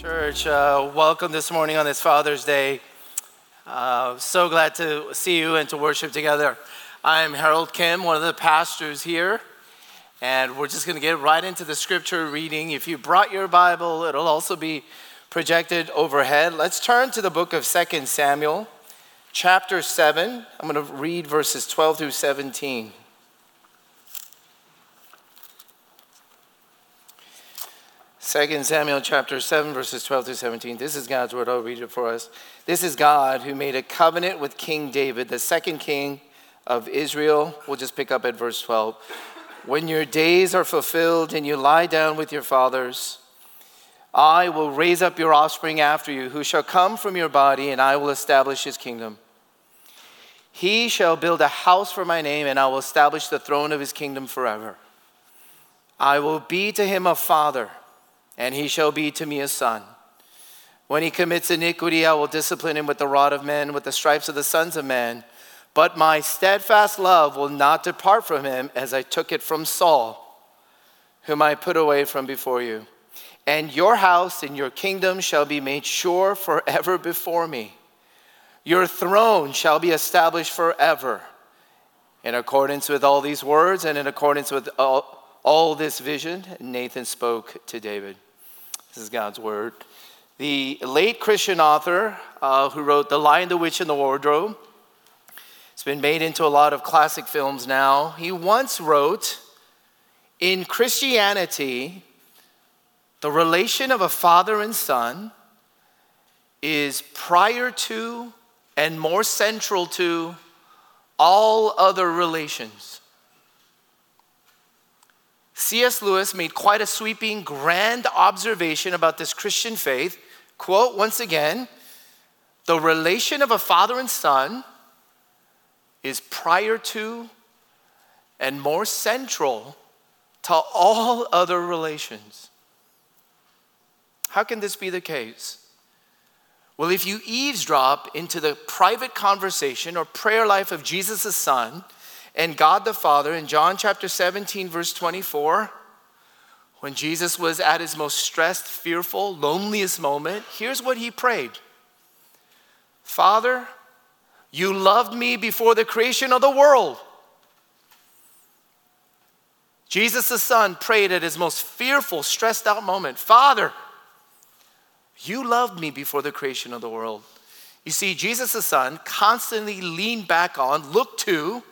Church, uh, welcome this morning on this Father's Day. Uh, so glad to see you and to worship together. I'm Harold Kim, one of the pastors here, and we're just going to get right into the scripture reading. If you brought your Bible, it'll also be projected overhead. Let's turn to the book of 2 Samuel, chapter 7. I'm going to read verses 12 through 17. 2 Samuel chapter 7, verses 12 through 17. This is God's word. I'll read it for us. This is God who made a covenant with King David, the second king of Israel. We'll just pick up at verse 12. When your days are fulfilled and you lie down with your fathers, I will raise up your offspring after you, who shall come from your body, and I will establish his kingdom. He shall build a house for my name, and I will establish the throne of his kingdom forever. I will be to him a father and he shall be to me a son. When he commits iniquity, I will discipline him with the rod of men, with the stripes of the sons of men. But my steadfast love will not depart from him as I took it from Saul, whom I put away from before you. And your house and your kingdom shall be made sure forever before me. Your throne shall be established forever. In accordance with all these words and in accordance with all, all this vision, Nathan spoke to David. This is God's word. The late Christian author uh, who wrote The Lion, the Witch, and the Wardrobe, it's been made into a lot of classic films now. He once wrote In Christianity, the relation of a father and son is prior to and more central to all other relations. C.S. Lewis made quite a sweeping, grand observation about this Christian faith. Quote once again the relation of a father and son is prior to and more central to all other relations. How can this be the case? Well, if you eavesdrop into the private conversation or prayer life of Jesus' son, and God the Father in John chapter 17, verse 24, when Jesus was at his most stressed, fearful, loneliest moment, here's what he prayed Father, you loved me before the creation of the world. Jesus the Son prayed at his most fearful, stressed out moment Father, you loved me before the creation of the world. You see, Jesus the Son constantly leaned back on, looked to,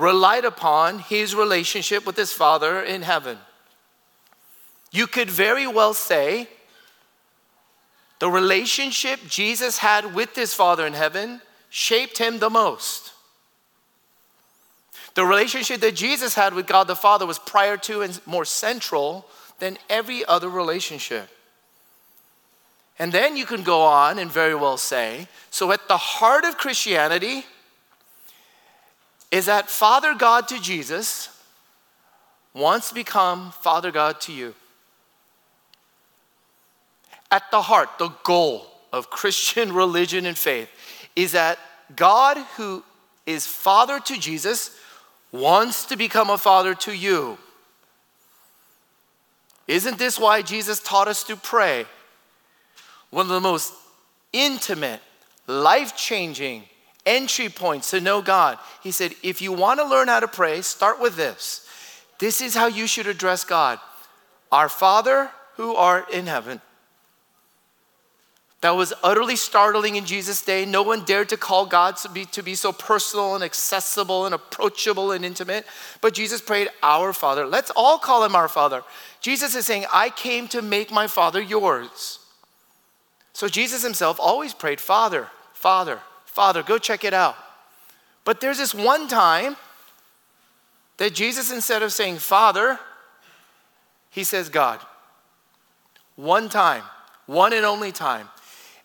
relied upon his relationship with his Father in heaven. You could very well say the relationship Jesus had with his Father in heaven shaped him the most. The relationship that Jesus had with God the Father was prior to and more central than every other relationship. And then you can go on and very well say so, at the heart of Christianity, is that Father God to Jesus wants to become Father God to you. At the heart, the goal of Christian religion and faith is that God, who is Father to Jesus, wants to become a Father to you. Isn't this why Jesus taught us to pray? One of the most intimate, life changing, entry points to know God. He said, if you want to learn how to pray, start with this. This is how you should address God Our Father who art in heaven. That was utterly startling in Jesus' day. No one dared to call God to be, to be so personal and accessible and approachable and intimate. But Jesus prayed, Our Father. Let's all call him our Father. Jesus is saying, I came to make my Father yours. So Jesus himself always prayed, Father, Father, Father, go check it out. But there's this one time that Jesus, instead of saying Father, he says God. One time, one and only time.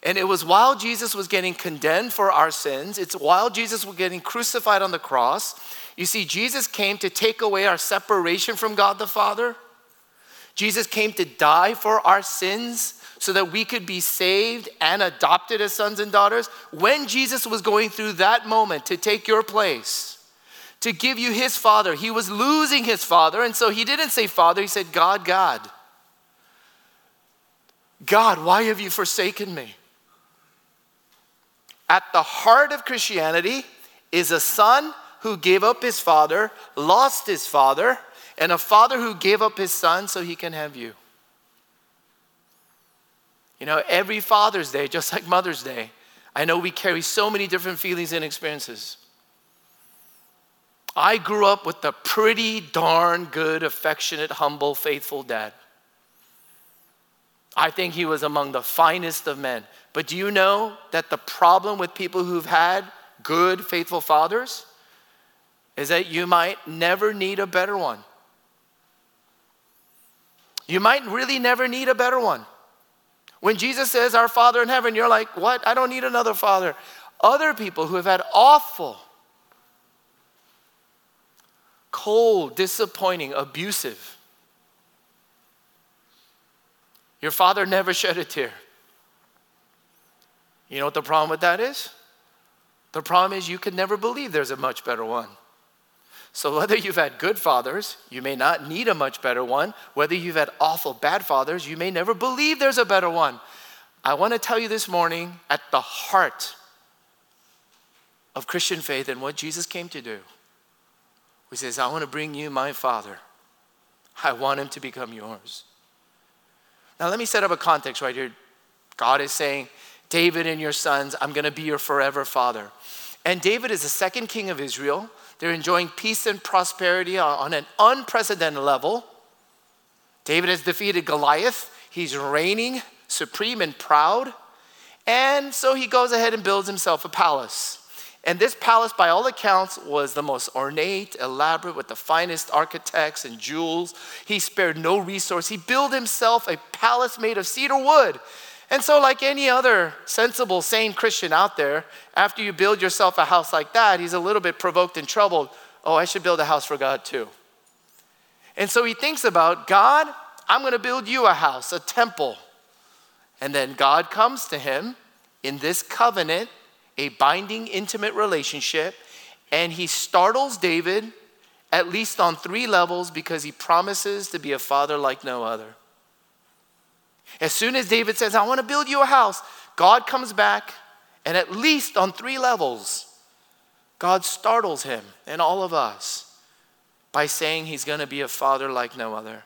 And it was while Jesus was getting condemned for our sins, it's while Jesus was getting crucified on the cross. You see, Jesus came to take away our separation from God the Father. Jesus came to die for our sins so that we could be saved and adopted as sons and daughters. When Jesus was going through that moment to take your place, to give you his father, he was losing his father. And so he didn't say father, he said God, God. God, why have you forsaken me? At the heart of Christianity is a son who gave up his father, lost his father, and a father who gave up his son so he can have you. You know, every Father's Day, just like Mother's Day, I know we carry so many different feelings and experiences. I grew up with a pretty darn good, affectionate, humble, faithful dad. I think he was among the finest of men. But do you know that the problem with people who've had good, faithful fathers is that you might never need a better one? You might really never need a better one. When Jesus says, Our Father in heaven, you're like, What? I don't need another father. Other people who have had awful, cold, disappointing, abusive. Your father never shed a tear. You know what the problem with that is? The problem is you could never believe there's a much better one. So, whether you've had good fathers, you may not need a much better one. Whether you've had awful bad fathers, you may never believe there's a better one. I want to tell you this morning at the heart of Christian faith and what Jesus came to do. He says, I want to bring you my father. I want him to become yours. Now, let me set up a context right here. God is saying, David and your sons, I'm going to be your forever father. And David is the second king of Israel. They're enjoying peace and prosperity on an unprecedented level. David has defeated Goliath. He's reigning supreme and proud. And so he goes ahead and builds himself a palace. And this palace, by all accounts, was the most ornate, elaborate, with the finest architects and jewels. He spared no resource. He built himself a palace made of cedar wood. And so, like any other sensible, sane Christian out there, after you build yourself a house like that, he's a little bit provoked and troubled. Oh, I should build a house for God too. And so he thinks about God, I'm going to build you a house, a temple. And then God comes to him in this covenant, a binding, intimate relationship, and he startles David at least on three levels because he promises to be a father like no other. As soon as David says, I want to build you a house, God comes back, and at least on three levels, God startles him and all of us by saying he's going to be a father like no other.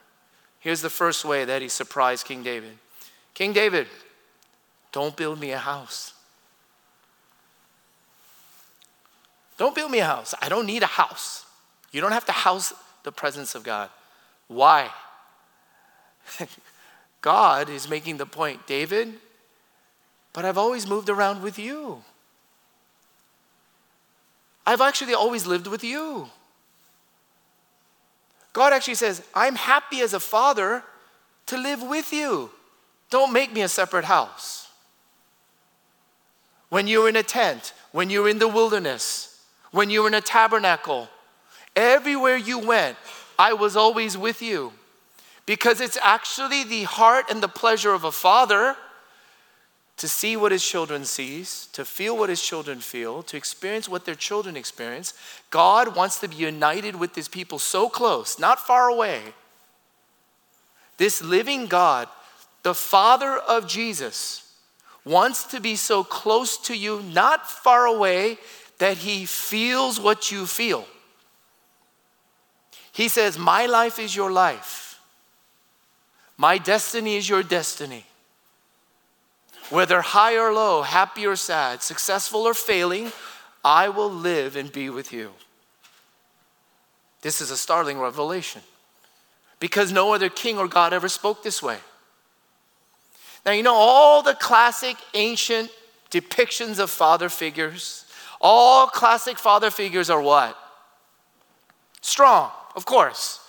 Here's the first way that he surprised King David King David, don't build me a house. Don't build me a house. I don't need a house. You don't have to house the presence of God. Why? God is making the point, David, but I've always moved around with you. I've actually always lived with you. God actually says, I'm happy as a father to live with you. Don't make me a separate house. When you were in a tent, when you were in the wilderness, when you were in a tabernacle, everywhere you went, I was always with you because it's actually the heart and the pleasure of a father to see what his children sees, to feel what his children feel, to experience what their children experience. God wants to be united with his people so close, not far away. This living God, the Father of Jesus, wants to be so close to you, not far away, that he feels what you feel. He says, My life is your life. My destiny is your destiny. Whether high or low, happy or sad, successful or failing, I will live and be with you. This is a startling revelation because no other king or God ever spoke this way. Now, you know, all the classic ancient depictions of father figures, all classic father figures are what? Strong, of course.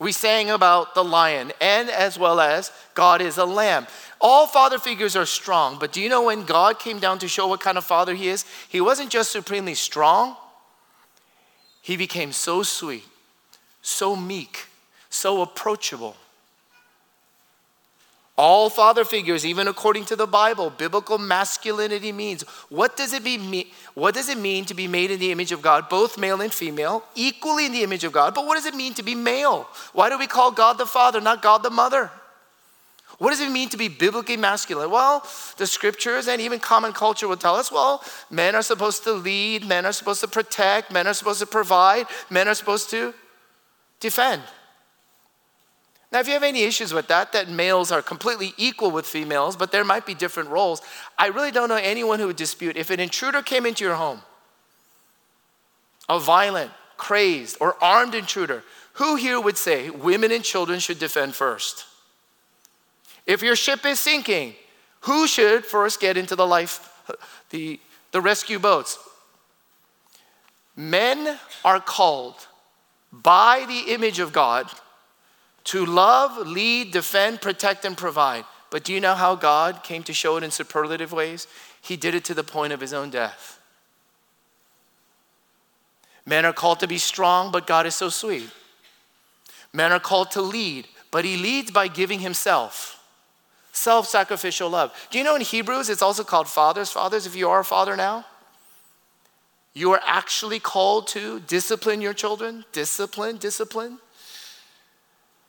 We sang about the lion and as well as God is a lamb. All father figures are strong, but do you know when God came down to show what kind of father he is? He wasn't just supremely strong, he became so sweet, so meek, so approachable. All father figures, even according to the Bible, biblical masculinity means what does it mean? What does it mean to be made in the image of God, both male and female, equally in the image of God? But what does it mean to be male? Why do we call God the Father, not God the Mother? What does it mean to be biblically masculine? Well, the scriptures and even common culture will tell us well, men are supposed to lead, men are supposed to protect, men are supposed to provide, men are supposed to defend. Now, if you have any issues with that, that males are completely equal with females, but there might be different roles, I really don't know anyone who would dispute if an intruder came into your home, a violent, crazed, or armed intruder, who here would say women and children should defend first? If your ship is sinking, who should first get into the life, the, the rescue boats? Men are called by the image of God to love, lead, defend, protect, and provide. But do you know how God came to show it in superlative ways? He did it to the point of his own death. Men are called to be strong, but God is so sweet. Men are called to lead, but he leads by giving himself. Self sacrificial love. Do you know in Hebrews it's also called fathers? Fathers, if you are a father now, you are actually called to discipline your children. Discipline, discipline.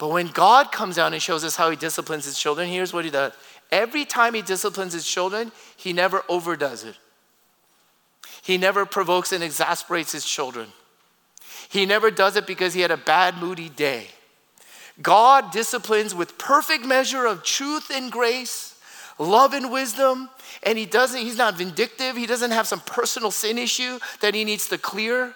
But when God comes down and shows us how he disciplines his children, here's what he does. Every time he disciplines his children, he never overdoes it. He never provokes and exasperates his children. He never does it because he had a bad, moody day. God disciplines with perfect measure of truth and grace, love and wisdom, and he doesn't he's not vindictive, he doesn't have some personal sin issue that he needs to clear.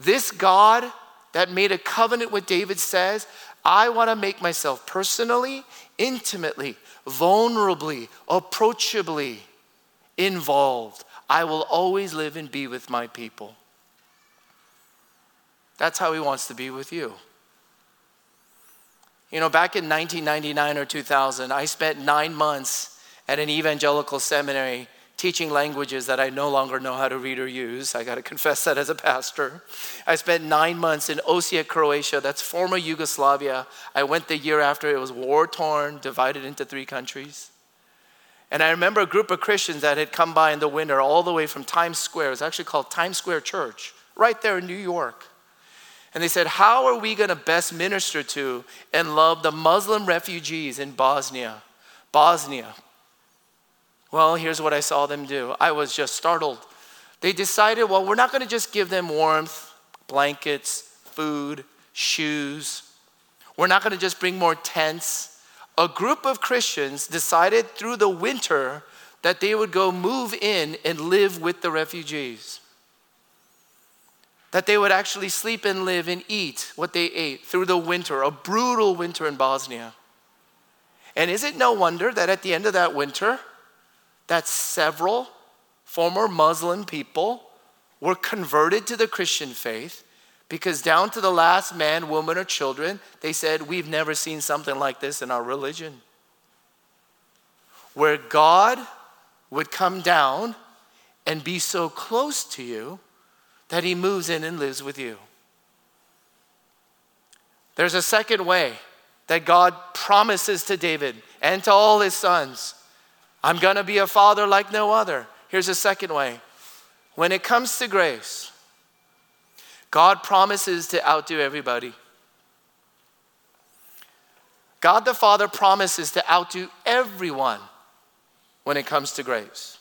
This God that made a covenant with David says, I want to make myself personally, intimately, vulnerably, approachably involved. I will always live and be with my people. That's how he wants to be with you. You know, back in 1999 or 2000, I spent nine months at an evangelical seminary teaching languages that I no longer know how to read or use. I got to confess that as a pastor. I spent nine months in Osijek, Croatia. That's former Yugoslavia. I went the year after it was war torn, divided into three countries. And I remember a group of Christians that had come by in the winter all the way from Times Square. It's actually called Times Square Church, right there in New York. And they said, How are we going to best minister to and love the Muslim refugees in Bosnia? Bosnia. Well, here's what I saw them do. I was just startled. They decided, well, we're not going to just give them warmth, blankets, food, shoes. We're not going to just bring more tents. A group of Christians decided through the winter that they would go move in and live with the refugees that they would actually sleep and live and eat what they ate through the winter, a brutal winter in Bosnia. And is it no wonder that at the end of that winter, that several former Muslim people were converted to the Christian faith because down to the last man, woman, or children, they said, We've never seen something like this in our religion. Where God would come down and be so close to you that he moves in and lives with you. There's a second way that God promises to David and to all his sons I'm going to be a father like no other. Here's a second way. When it comes to grace, God promises to outdo everybody. God the Father promises to outdo everyone when it comes to grace.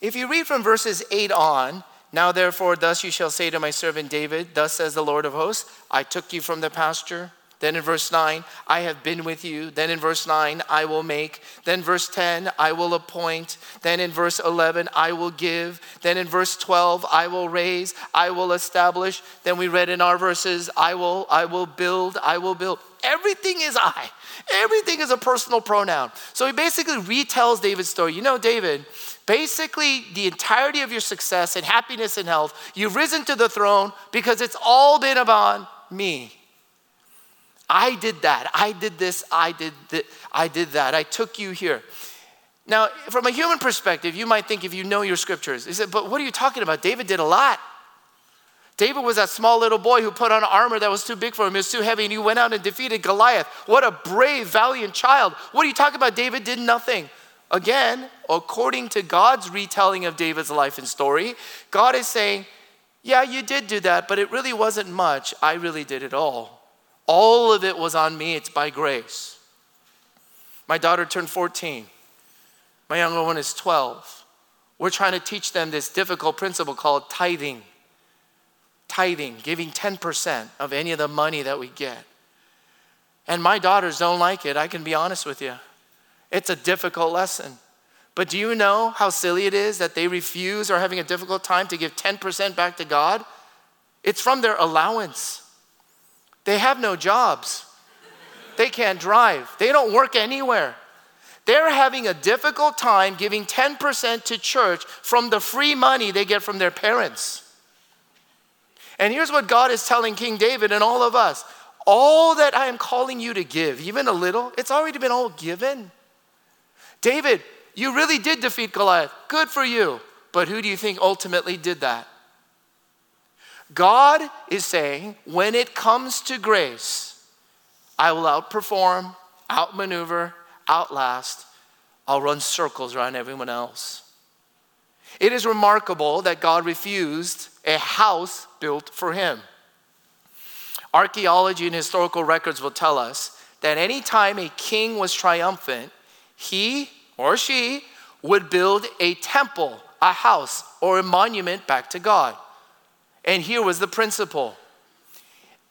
If you read from verses 8 on, now, therefore, thus you shall say to my servant David, Thus says the Lord of hosts, I took you from the pasture. Then in verse 9, I have been with you. Then in verse 9, I will make. Then verse 10, I will appoint. Then in verse 11, I will give. Then in verse 12, I will raise, I will establish. Then we read in our verses, I will, I will build, I will build. Everything is I. Everything is a personal pronoun. So he basically retells David's story. You know, David, basically the entirety of your success and happiness and health, you've risen to the throne because it's all been about me. I did that. I did this. I did that. I did that. I took you here. Now, from a human perspective, you might think if you know your scriptures, you said, but what are you talking about? David did a lot. David was that small little boy who put on armor that was too big for him, it was too heavy, and he went out and defeated Goliath. What a brave, valiant child. What are you talking about? David did nothing. Again, according to God's retelling of David's life and story, God is saying, Yeah, you did do that, but it really wasn't much. I really did it all. All of it was on me, it's by grace. My daughter turned 14. My younger one is 12. We're trying to teach them this difficult principle called tithing. Tithing, giving 10% of any of the money that we get. And my daughters don't like it, I can be honest with you. It's a difficult lesson. But do you know how silly it is that they refuse or having a difficult time to give 10% back to God? It's from their allowance. They have no jobs. They can't drive. They don't work anywhere. They're having a difficult time giving 10% to church from the free money they get from their parents. And here's what God is telling King David and all of us all that I am calling you to give, even a little, it's already been all given. David, you really did defeat Goliath. Good for you. But who do you think ultimately did that? God is saying, when it comes to grace, I will outperform, outmaneuver, outlast. I'll run circles around everyone else. It is remarkable that God refused a house built for him. Archaeology and historical records will tell us that anytime a king was triumphant, he or she would build a temple, a house, or a monument back to God. And here was the principle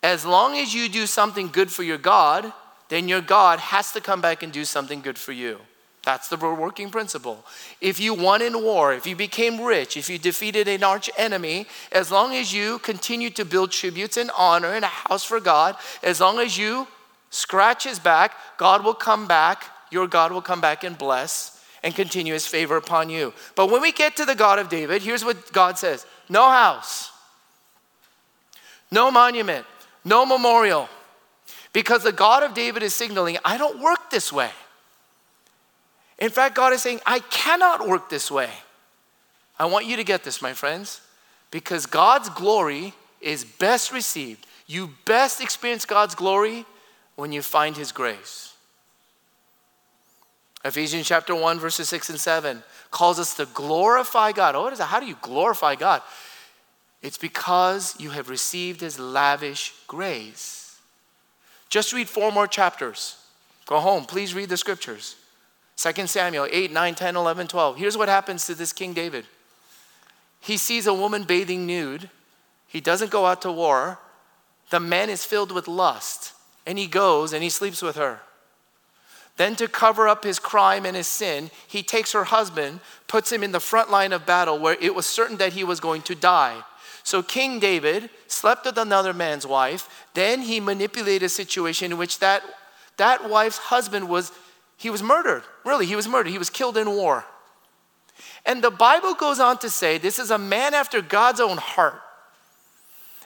as long as you do something good for your God, then your God has to come back and do something good for you. That's the working principle. If you won in war, if you became rich, if you defeated an arch enemy, as long as you continue to build tributes and honor and a house for God, as long as you scratch his back, God will come back, your God will come back and bless and continue his favor upon you. But when we get to the God of David, here's what God says no house, no monument, no memorial. Because the God of David is signaling, I don't work this way. In fact, God is saying, I cannot work this way. I want you to get this, my friends, because God's glory is best received. You best experience God's glory when you find His grace. Ephesians chapter 1, verses 6 and 7 calls us to glorify God. Oh, what is that? How do you glorify God? It's because you have received His lavish grace. Just read four more chapters. Go home, please read the scriptures. 2 Samuel 8, 9, 10, 11, 12. Here's what happens to this King David he sees a woman bathing nude, he doesn't go out to war. The man is filled with lust, and he goes and he sleeps with her. Then, to cover up his crime and his sin, he takes her husband, puts him in the front line of battle where it was certain that he was going to die. So, King David slept with another man's wife. Then he manipulated a situation in which that, that wife's husband was he was murdered. Really, he was murdered. He was killed in war. And the Bible goes on to say this is a man after God's own heart.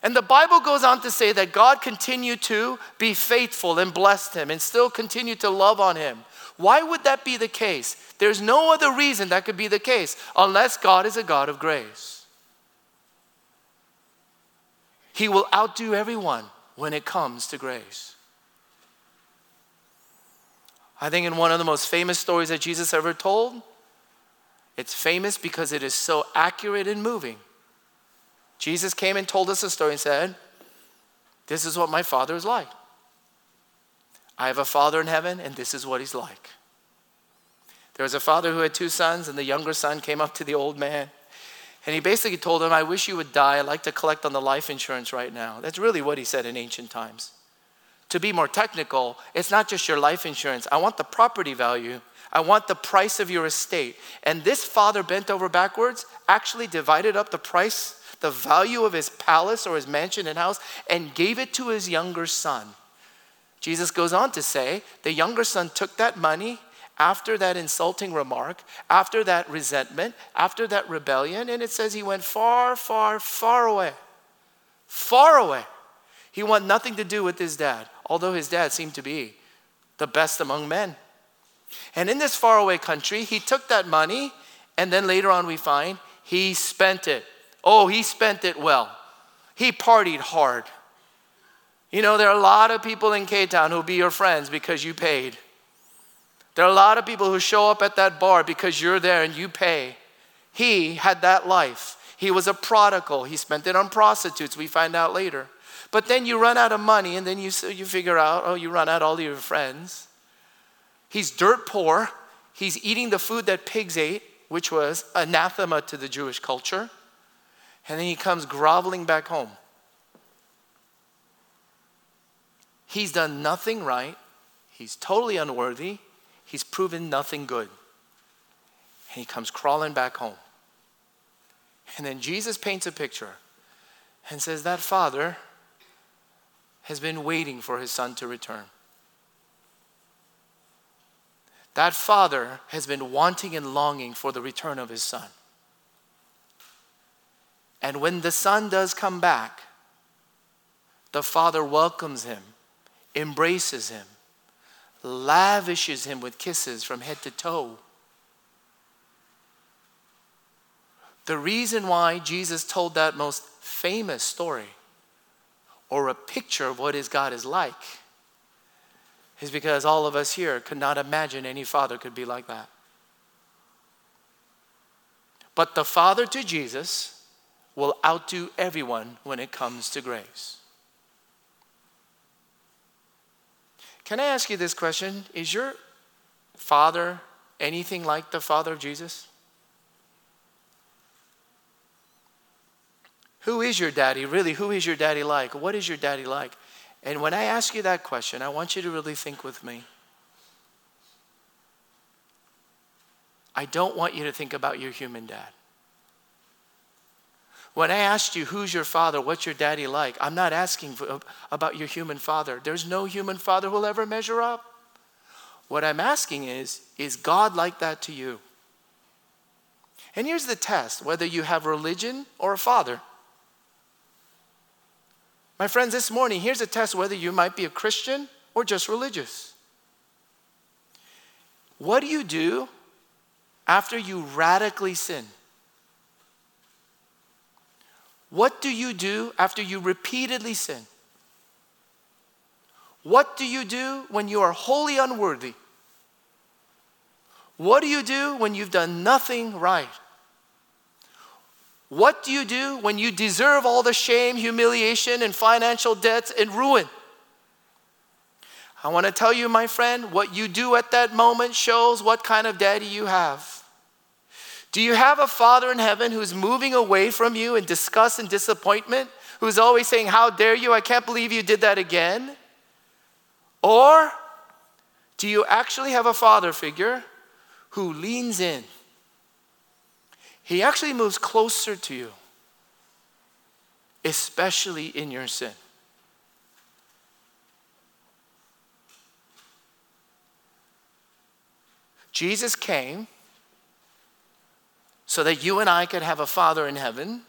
And the Bible goes on to say that God continued to be faithful and blessed him and still continued to love on him. Why would that be the case? There's no other reason that could be the case unless God is a God of grace. He will outdo everyone when it comes to grace. I think in one of the most famous stories that Jesus ever told, it's famous because it is so accurate and moving. Jesus came and told us a story and said, This is what my father is like. I have a father in heaven, and this is what he's like. There was a father who had two sons, and the younger son came up to the old man. And he basically told him, I wish you would die. I'd like to collect on the life insurance right now. That's really what he said in ancient times to be more technical, it's not just your life insurance. I want the property value. I want the price of your estate. And this father bent over backwards actually divided up the price, the value of his palace or his mansion and house, and gave it to his younger son. Jesus goes on to say the younger son took that money after that insulting remark, after that resentment, after that rebellion, and it says he went far, far, far away. Far away. He wanted nothing to do with his dad although his dad seemed to be the best among men. And in this faraway country, he took that money, and then later on we find he spent it. Oh, he spent it well. He partied hard. You know, there are a lot of people in K Town who'll be your friends because you paid. There are a lot of people who show up at that bar because you're there and you pay. He had that life. He was a prodigal. He spent it on prostitutes, we find out later. But then you run out of money, and then you, you figure out, oh, you run out all your friends. He's dirt poor. He's eating the food that pigs ate, which was anathema to the Jewish culture. And then he comes groveling back home. He's done nothing right. He's totally unworthy. He's proven nothing good. And he comes crawling back home. And then Jesus paints a picture and says, That father has been waiting for his son to return. That father has been wanting and longing for the return of his son. And when the son does come back, the father welcomes him, embraces him, lavishes him with kisses from head to toe. The reason why Jesus told that most famous story or a picture of what his God is like is because all of us here could not imagine any father could be like that. But the father to Jesus will outdo everyone when it comes to grace. Can I ask you this question? Is your father anything like the father of Jesus? Who is your daddy? Really, who is your daddy like? What is your daddy like? And when I ask you that question, I want you to really think with me. I don't want you to think about your human dad. When I asked you, who's your father? What's your daddy like? I'm not asking about your human father. There's no human father who will ever measure up. What I'm asking is, is God like that to you? And here's the test whether you have religion or a father. My friends, this morning, here's a test whether you might be a Christian or just religious. What do you do after you radically sin? What do you do after you repeatedly sin? What do you do when you are wholly unworthy? What do you do when you've done nothing right? What do you do when you deserve all the shame, humiliation, and financial debts and ruin? I want to tell you, my friend, what you do at that moment shows what kind of daddy you have. Do you have a father in heaven who's moving away from you in disgust and disappointment? Who's always saying, How dare you? I can't believe you did that again? Or do you actually have a father figure who leans in? He actually moves closer to you, especially in your sin. Jesus came so that you and I could have a Father in heaven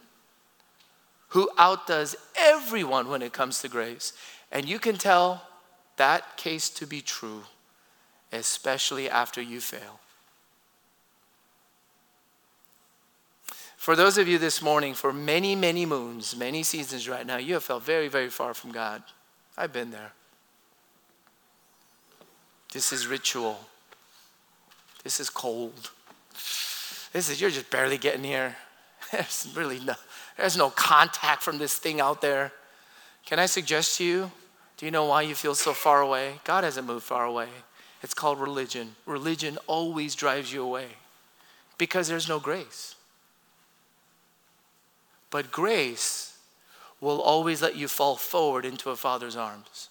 who outdoes everyone when it comes to grace. And you can tell that case to be true, especially after you fail. For those of you this morning, for many, many moons, many seasons right now, you have felt very, very far from God. I've been there. This is ritual. This is cold. This is, you're just barely getting here. There's really no, there's no contact from this thing out there. Can I suggest to you, do you know why you feel so far away? God hasn't moved far away. It's called religion. Religion always drives you away because there's no grace. But grace will always let you fall forward into a father's arms.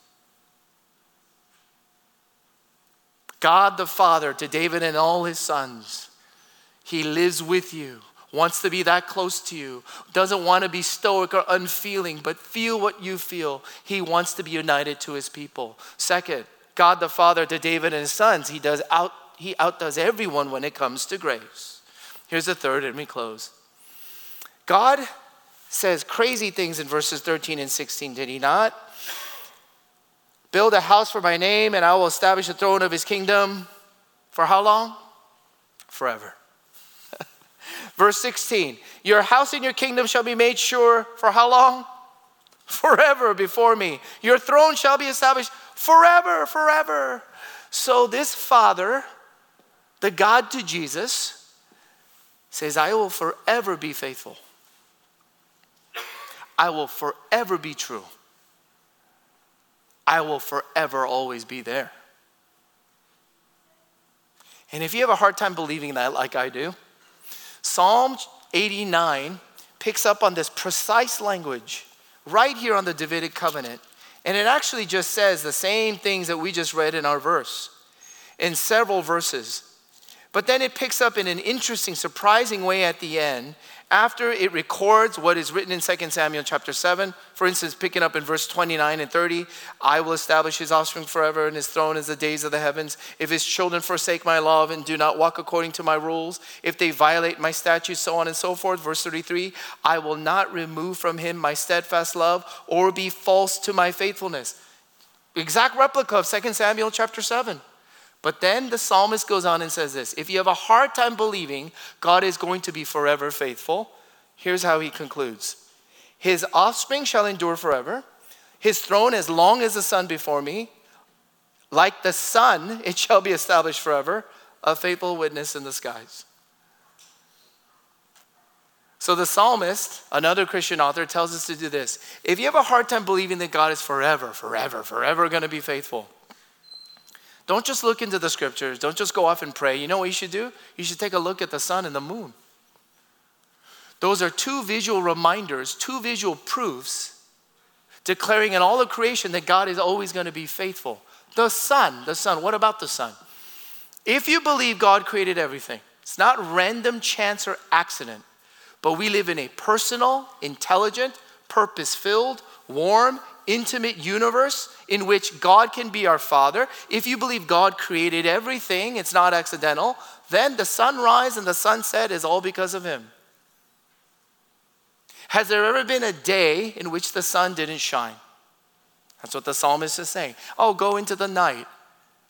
God the Father to David and all his sons, he lives with you, wants to be that close to you, doesn't want to be stoic or unfeeling, but feel what you feel. He wants to be united to his people. Second, God the Father to David and his sons, he does out he outdoes everyone when it comes to grace. Here's the third, and we close. God says crazy things in verses 13 and 16, did he not? Build a house for my name, and I will establish the throne of his kingdom. For how long? Forever. Verse 16 Your house and your kingdom shall be made sure for how long? Forever before me. Your throne shall be established forever, forever. So, this Father, the God to Jesus, says, I will forever be faithful. I will forever be true. I will forever always be there. And if you have a hard time believing that, like I do, Psalm 89 picks up on this precise language right here on the Davidic covenant. And it actually just says the same things that we just read in our verse in several verses. But then it picks up in an interesting, surprising way at the end after it records what is written in 2 Samuel chapter 7, for instance, picking up in verse 29 and 30, I will establish his offspring forever, and his throne as the days of the heavens. If his children forsake my love and do not walk according to my rules, if they violate my statutes, so on and so forth. Verse 33, I will not remove from him my steadfast love or be false to my faithfulness. Exact replica of 2 Samuel chapter 7. But then the psalmist goes on and says this if you have a hard time believing God is going to be forever faithful, here's how he concludes His offspring shall endure forever, his throne as long as the sun before me. Like the sun, it shall be established forever, a faithful witness in the skies. So the psalmist, another Christian author, tells us to do this. If you have a hard time believing that God is forever, forever, forever going to be faithful, don't just look into the scriptures. Don't just go off and pray. You know what you should do? You should take a look at the sun and the moon. Those are two visual reminders, two visual proofs declaring in all of creation that God is always going to be faithful. The sun, the sun, what about the sun? If you believe God created everything, it's not random chance or accident, but we live in a personal, intelligent, purpose filled, warm, intimate universe in which God can be our Father, if you believe God created everything, it's not accidental, then the sunrise and the sunset is all because of Him. Has there ever been a day in which the sun didn't shine? That's what the psalmist is saying. Oh, go into the night.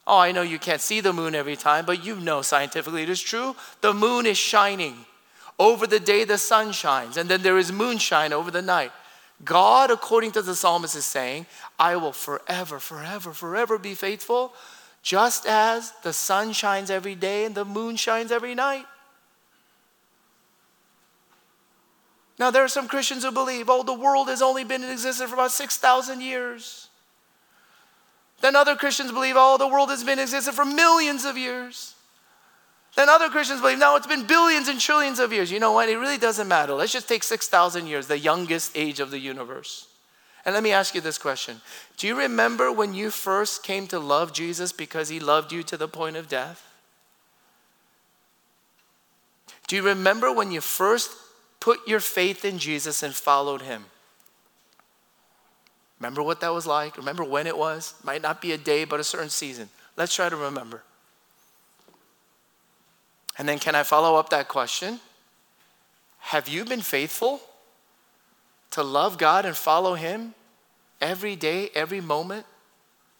Oh, I know you can't see the moon every time, but you know scientifically it is true. The moon is shining. Over the day, the sun shines, and then there is moonshine over the night. God, according to the psalmist, is saying, I will forever, forever, forever be faithful, just as the sun shines every day and the moon shines every night. Now, there are some Christians who believe, oh, the world has only been in existence for about 6,000 years. Then other Christians believe, oh, the world has been in existence for millions of years. Then other Christians believe, no, it's been billions and trillions of years. You know what? It really doesn't matter. Let's just take 6,000 years, the youngest age of the universe. And let me ask you this question Do you remember when you first came to love Jesus because he loved you to the point of death? Do you remember when you first put your faith in Jesus and followed him? Remember what that was like? Remember when it was? Might not be a day, but a certain season. Let's try to remember. And then, can I follow up that question? Have you been faithful to love God and follow Him every day, every moment,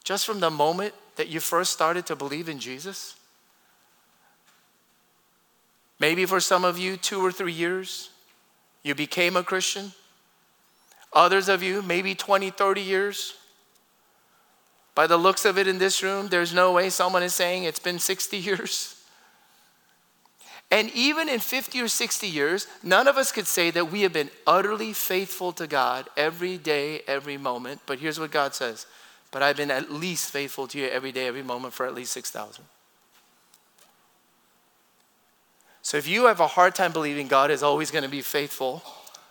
just from the moment that you first started to believe in Jesus? Maybe for some of you, two or three years, you became a Christian. Others of you, maybe 20, 30 years. By the looks of it in this room, there's no way someone is saying it's been 60 years. And even in 50 or 60 years, none of us could say that we have been utterly faithful to God every day, every moment. But here's what God says But I've been at least faithful to you every day, every moment for at least 6,000. So if you have a hard time believing God is always going to be faithful,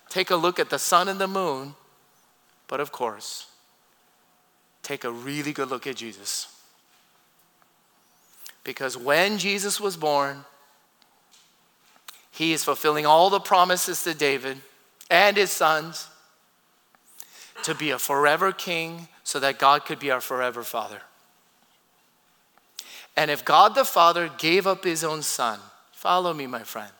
take a look at the sun and the moon. But of course, take a really good look at Jesus. Because when Jesus was born, he is fulfilling all the promises to David and his sons to be a forever king so that God could be our forever father. And if God the Father gave up his own son, follow me, my friend.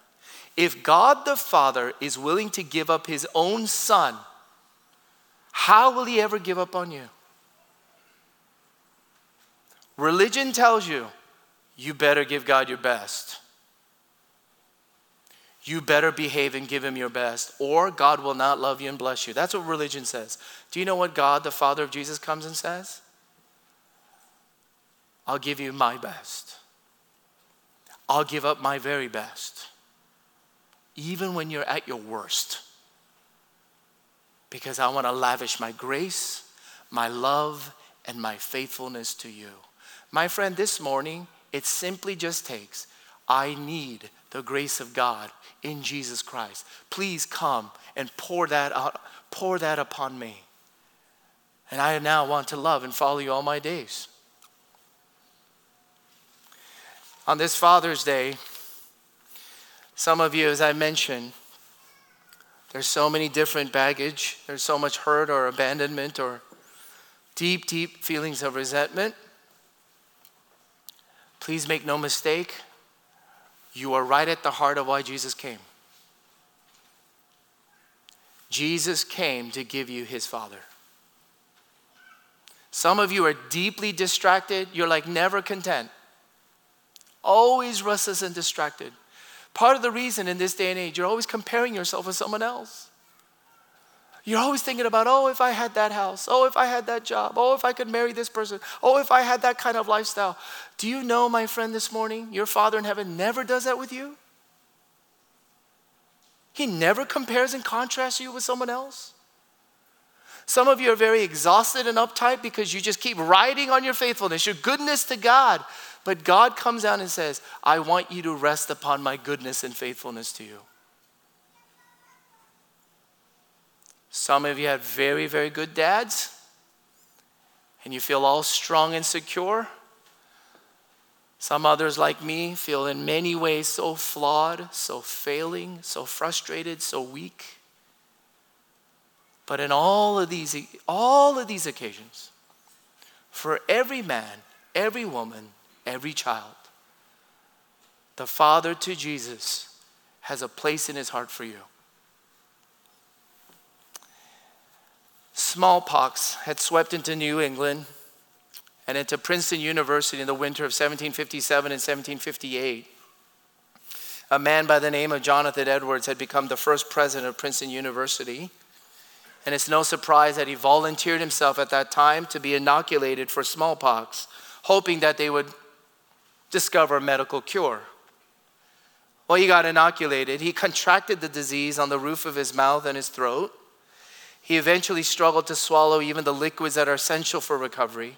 If God the Father is willing to give up his own son, how will he ever give up on you? Religion tells you you better give God your best you better behave and give him your best, or God will not love you and bless you. That's what religion says. Do you know what God, the Father of Jesus, comes and says? I'll give you my best. I'll give up my very best, even when you're at your worst, because I want to lavish my grace, my love, and my faithfulness to you. My friend, this morning, it simply just takes I need the grace of God in Jesus Christ. Please come and pour that out, pour that upon me. And I now want to love and follow you all my days. On this Father's Day, some of you, as I mentioned, there's so many different baggage. There's so much hurt or abandonment or deep, deep feelings of resentment. Please make no mistake, you are right at the heart of why Jesus came. Jesus came to give you his Father. Some of you are deeply distracted. You're like never content. Always restless and distracted. Part of the reason in this day and age, you're always comparing yourself with someone else. You're always thinking about, oh, if I had that house, oh, if I had that job, oh, if I could marry this person, oh, if I had that kind of lifestyle. Do you know, my friend, this morning, your Father in heaven never does that with you? He never compares and contrasts you with someone else. Some of you are very exhausted and uptight because you just keep riding on your faithfulness, your goodness to God. But God comes down and says, I want you to rest upon my goodness and faithfulness to you. Some of you had very, very good dads, and you feel all strong and secure. Some others, like me, feel in many ways so flawed, so failing, so frustrated, so weak. But in all of these, all of these occasions, for every man, every woman, every child, the Father to Jesus has a place in his heart for you. Smallpox had swept into New England and into Princeton University in the winter of 1757 and 1758. A man by the name of Jonathan Edwards had become the first president of Princeton University. And it's no surprise that he volunteered himself at that time to be inoculated for smallpox, hoping that they would discover a medical cure. Well, he got inoculated. He contracted the disease on the roof of his mouth and his throat. He eventually struggled to swallow even the liquids that are essential for recovery.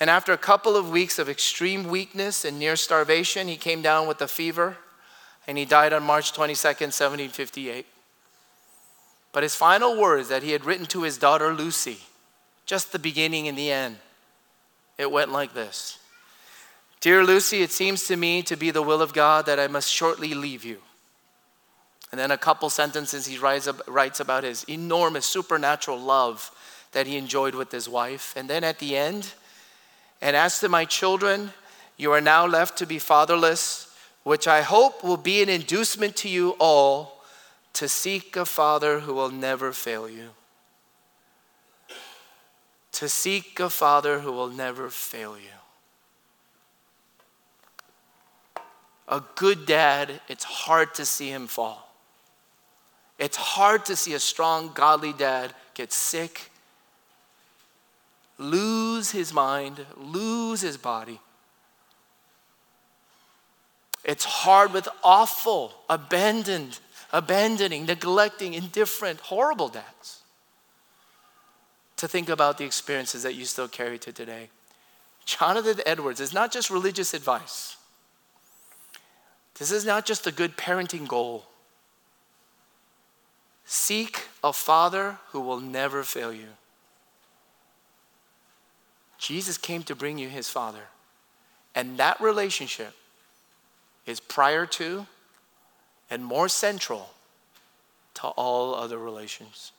And after a couple of weeks of extreme weakness and near starvation, he came down with a fever and he died on March 22nd, 1758. But his final words that he had written to his daughter Lucy, just the beginning and the end, it went like this Dear Lucy, it seems to me to be the will of God that I must shortly leave you. And then a couple sentences he writes about his enormous supernatural love that he enjoyed with his wife. And then at the end, and as to my children, you are now left to be fatherless, which I hope will be an inducement to you all to seek a father who will never fail you. To seek a father who will never fail you. A good dad, it's hard to see him fall. It's hard to see a strong, godly dad get sick, lose his mind, lose his body. It's hard with awful, abandoned abandoning, neglecting, indifferent, horrible dads. To think about the experiences that you still carry to today. Jonathan Edwards is not just religious advice. This is not just a good parenting goal. Seek a father who will never fail you. Jesus came to bring you his father. And that relationship is prior to and more central to all other relations.